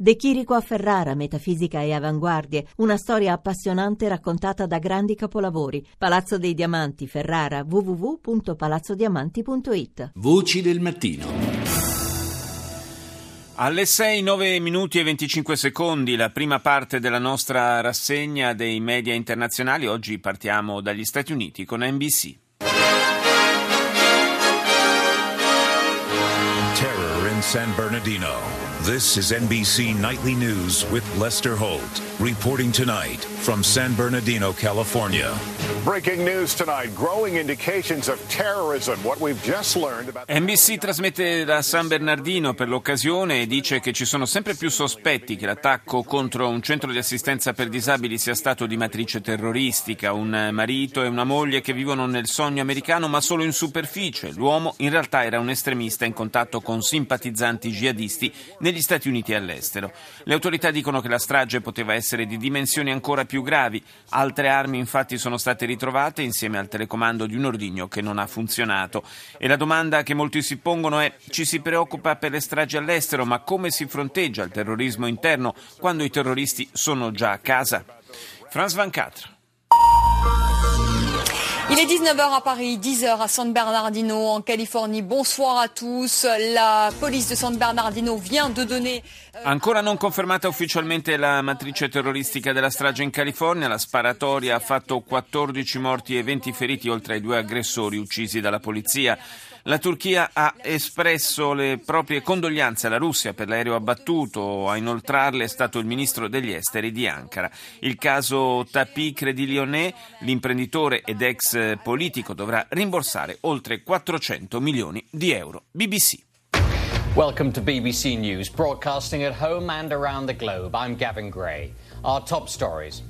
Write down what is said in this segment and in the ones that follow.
De Chirico a Ferrara, metafisica e avanguardie, una storia appassionante raccontata da grandi capolavori. Palazzo dei Diamanti, Ferrara, www.palazzodiamanti.it. Voci del mattino. Alle 6, 9 minuti e 25 secondi, la prima parte della nostra rassegna dei media internazionali. Oggi partiamo dagli Stati Uniti con NBC. Terror in San Bernardino. This is NBC Nightly News with Lester Holt, reporting tonight from San Bernardino, California. Breaking news tonight growing indications of terrorism. What we've just learned about. NBC trasmette da San Bernardino per l'occasione e dice che ci sono sempre più sospetti che l'attacco contro un centro di assistenza per disabili sia stato di matrice terroristica. Un marito e una moglie che vivono nel sogno americano ma solo in superficie. L'uomo in realtà era un estremista in contatto con simpatizzanti jihadisti negli Stati Uniti e all'estero. Le autorità dicono che la strage poteva essere di dimensioni ancora più gravi. Altre armi infatti sono state ritrovate insieme al telecomando di un ordigno che non ha funzionato. E la domanda che molti si pongono è ci si preoccupa per le stragi all'estero, ma come si fronteggia il terrorismo interno quando i terroristi sono già a casa? Franz Van Catra. Il est 19h à Paris, 10h à San Bernardino en Californie. Bonsoir à tous. La police de San Bernardino vient de donner... Ancora non confermata ufficialmente la matrice terroristica della strage in California, la sparatoria ha fatto 14 morti e 20 feriti oltre ai due aggressori uccisi dalla polizia. La Turchia ha espresso le proprie condoglianze alla Russia per l'aereo abbattuto, a inoltrarle è stato il ministro degli esteri di Ankara. Il caso Tapi Credilioné, l'imprenditore ed ex politico, dovrà rimborsare oltre 400 milioni di euro. BBC. Welcome to BBC News, broadcasting at home and around the globe. I'm Gavin Gray. Our top stories.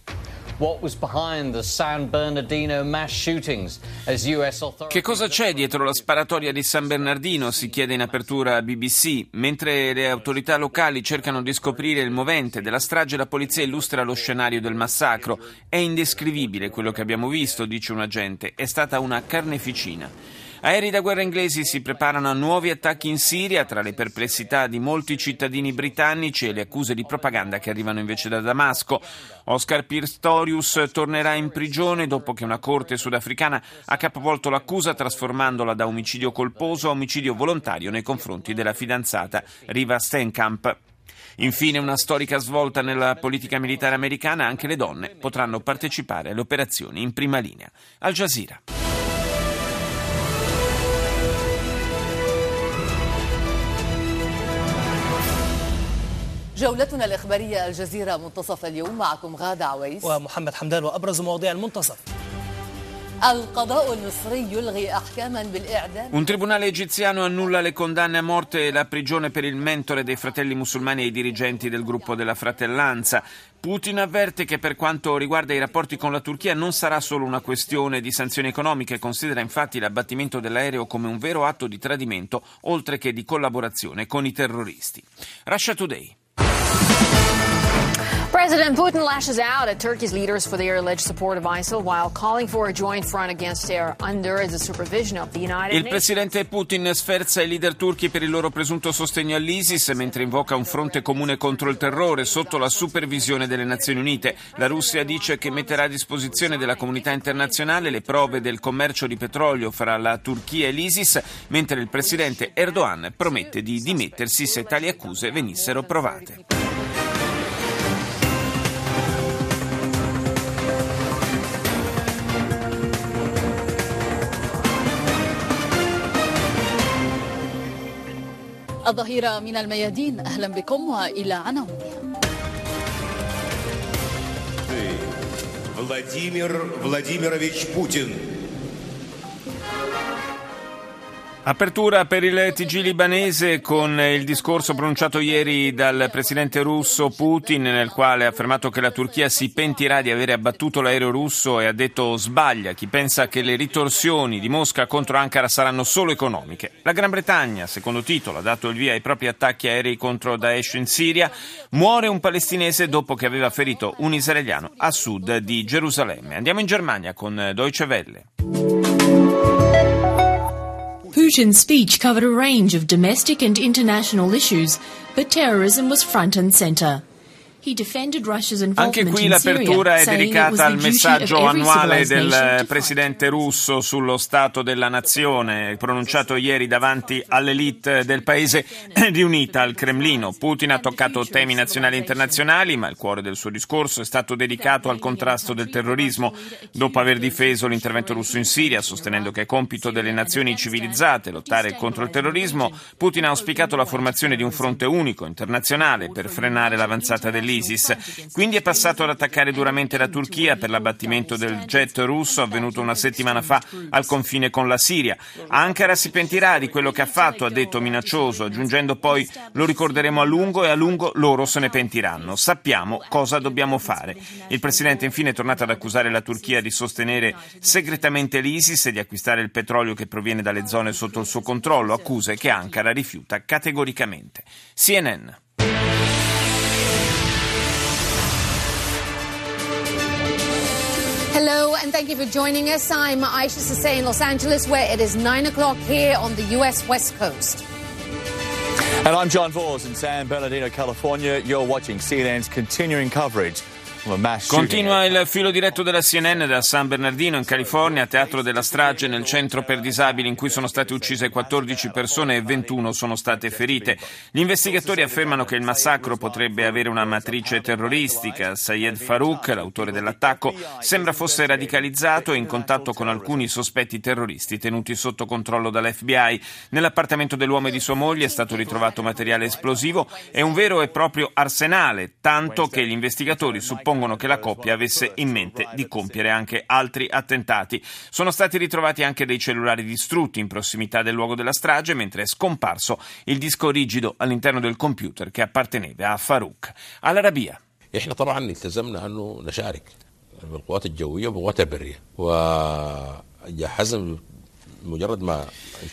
Che cosa c'è dietro la sparatoria di San Bernardino? Si chiede in apertura a BBC. Mentre le autorità locali cercano di scoprire il movente della strage, la polizia illustra lo scenario del massacro. È indescrivibile quello che abbiamo visto, dice un agente. È stata una carneficina. Aerei da guerra inglesi si preparano a nuovi attacchi in Siria tra le perplessità di molti cittadini britannici e le accuse di propaganda che arrivano invece da Damasco. Oscar Pistorius tornerà in prigione dopo che una corte sudafricana ha capovolto l'accusa trasformandola da omicidio colposo a omicidio volontario nei confronti della fidanzata Riva Steenkamp. Infine una storica svolta nella politica militare americana, anche le donne potranno partecipare alle operazioni in prima linea. Al Jazeera. جولتنا الإخبارية الجزيرة منتصف اليوم معكم غادة عويس ومحمد حمدان وأبرز مواضيع المنتصف القضاء المصري يلغي أحكاما بالإعدام Un tribunale egiziano annulla le condanne a morte e la prigione per il mentore dei fratelli musulmani e i dirigenti del gruppo della fratellanza. Putin avverte che per quanto riguarda i rapporti con la Turchia non sarà solo una questione di sanzioni economiche, considera infatti l'abbattimento dell'aereo come un vero atto di tradimento, oltre che di collaborazione con i terroristi. Russia Today. President Putin lashes out at Turkey's leaders for their alleged support of ISIL while calling for a joint front against terror under the supervision of the United Il Nations. presidente Putin sferza i leader turchi per il loro presunto sostegno all'ISIS mentre invoca un fronte comune contro il terrore sotto la supervisione delle Nazioni Unite. La Russia dice che metterà a disposizione della comunità internazionale le prove del commercio di petrolio fra la Turchia e l'ISIS, mentre il presidente Erdogan promette di dimettersi se tali accuse venissero provate. الظهيرة من الميادين أهلا بكم وإلى عناوينها Владимир Владимирович Путин. Apertura per il TG libanese con il discorso pronunciato ieri dal presidente russo Putin nel quale ha affermato che la Turchia si pentirà di aver abbattuto l'aereo russo e ha detto sbaglia chi pensa che le ritorsioni di Mosca contro Ankara saranno solo economiche. La Gran Bretagna, secondo titolo, ha dato il via ai propri attacchi aerei contro Daesh in Siria. Muore un palestinese dopo che aveva ferito un israeliano a sud di Gerusalemme. Andiamo in Germania con Deutsche Welle. Putin's speech covered a range of domestic and international issues, but terrorism was front and center. Anche qui l'apertura è dedicata al messaggio annuale del presidente russo sullo Stato della Nazione, pronunciato ieri davanti all'elite del paese riunita al Cremlino. Putin ha toccato temi nazionali e internazionali, ma il cuore del suo discorso è stato dedicato al contrasto del terrorismo, dopo aver difeso l'intervento russo in Siria, sostenendo che è compito delle nazioni civilizzate lottare contro il terrorismo. Putin ha auspicato la formazione di un fronte unico internazionale per frenare l'avanzata dell'Isis dell'ISIS. Quindi è passato ad attaccare duramente la Turchia per l'abbattimento del jet russo avvenuto una settimana fa al confine con la Siria. Ankara si pentirà di quello che ha fatto, ha detto minaccioso, aggiungendo poi lo ricorderemo a lungo e a lungo loro se ne pentiranno. Sappiamo cosa dobbiamo fare. Il presidente infine è tornato ad accusare la Turchia di sostenere segretamente l'ISIS e di acquistare il petrolio che proviene dalle zone sotto il suo controllo, accuse che Ankara rifiuta categoricamente. CNN. Hello, and thank you for joining us. I'm Aisha Sase in Los Angeles, where it is 9 o'clock here on the U.S. West Coast. And I'm John Vors in San Bernardino, California. You're watching CNN's continuing coverage Continua il filo diretto della CNN da San Bernardino in California, teatro della strage nel centro per disabili in cui sono state uccise 14 persone e 21 sono state ferite. Gli investigatori affermano che il massacro potrebbe avere una matrice terroristica. Sayed Farouk, l'autore dell'attacco, sembra fosse radicalizzato e in contatto con alcuni sospetti terroristi tenuti sotto controllo dall'FBI. Nell'appartamento dell'uomo e di sua moglie è stato ritrovato materiale esplosivo e un vero e proprio arsenale, tanto che gli investigatori suppongono suppongono che la coppia avesse in mente di compiere anche altri attentati. Sono stati ritrovati anche dei cellulari distrutti in prossimità del luogo della strage, mentre è scomparso il disco rigido all'interno del computer che apparteneva a Farouk. All'Arabia. احنا طبعا التزمنا انه نشارك بالقوات الجويه وبالقوات البريه وجهزنا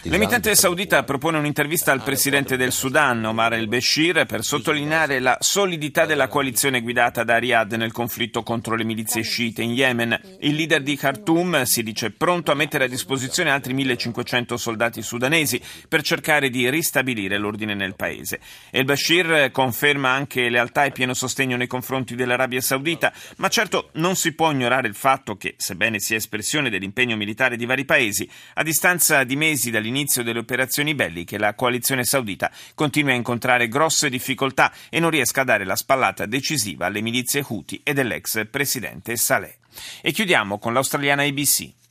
L'emittente saudita propone un'intervista al presidente del Sudan, Omar el-Bashir, per sottolineare la solidità della coalizione guidata da Riyadh nel conflitto contro le milizie sciite in Yemen. Il leader di Khartoum si dice pronto a mettere a disposizione altri 1500 soldati sudanesi per cercare di ristabilire l'ordine nel paese. El-Bashir conferma anche lealtà e pieno sostegno nei confronti dell'Arabia Saudita, ma certo non si può ignorare il fatto che, sebbene sia espressione dell'impegno militare di vari paesi, a distanza di mesi dall'inizio delle operazioni belliche, la coalizione saudita continua a incontrare grosse difficoltà e non riesca a dare la spallata decisiva alle milizie Houthi e dell'ex presidente Saleh. E chiudiamo con l'australiana ABC.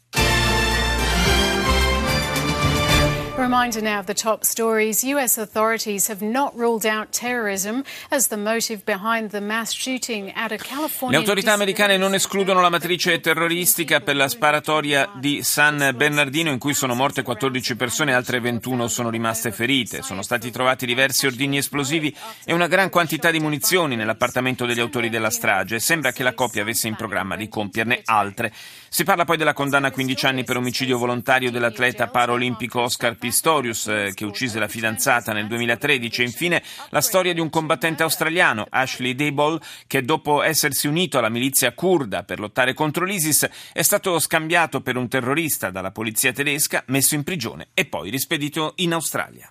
Reminder now of the top stories. U.S. authorities have not ruled out terrorism as the motive behind the mass shooting at a California. Le autorità americane non escludono la matrice terroristica per la sparatoria di San Bernardino in cui sono morte 14 persone e altre 21 sono rimaste ferite. Sono stati trovati diversi ordigni esplosivi e una gran quantità di munizioni nell'appartamento degli autori della strage. Sembra che la coppia avesse in programma di compierne altre. Si parla poi della condanna a 15 anni per omicidio volontario dell'atleta paraolimpico Oscar Pistorius eh, che uccise la fidanzata nel 2013 e infine la storia di un combattente australiano, Ashley Dable, che dopo essersi unito alla milizia kurda per lottare contro l'ISIS è stato scambiato per un terrorista dalla polizia tedesca, messo in prigione e poi rispedito in Australia.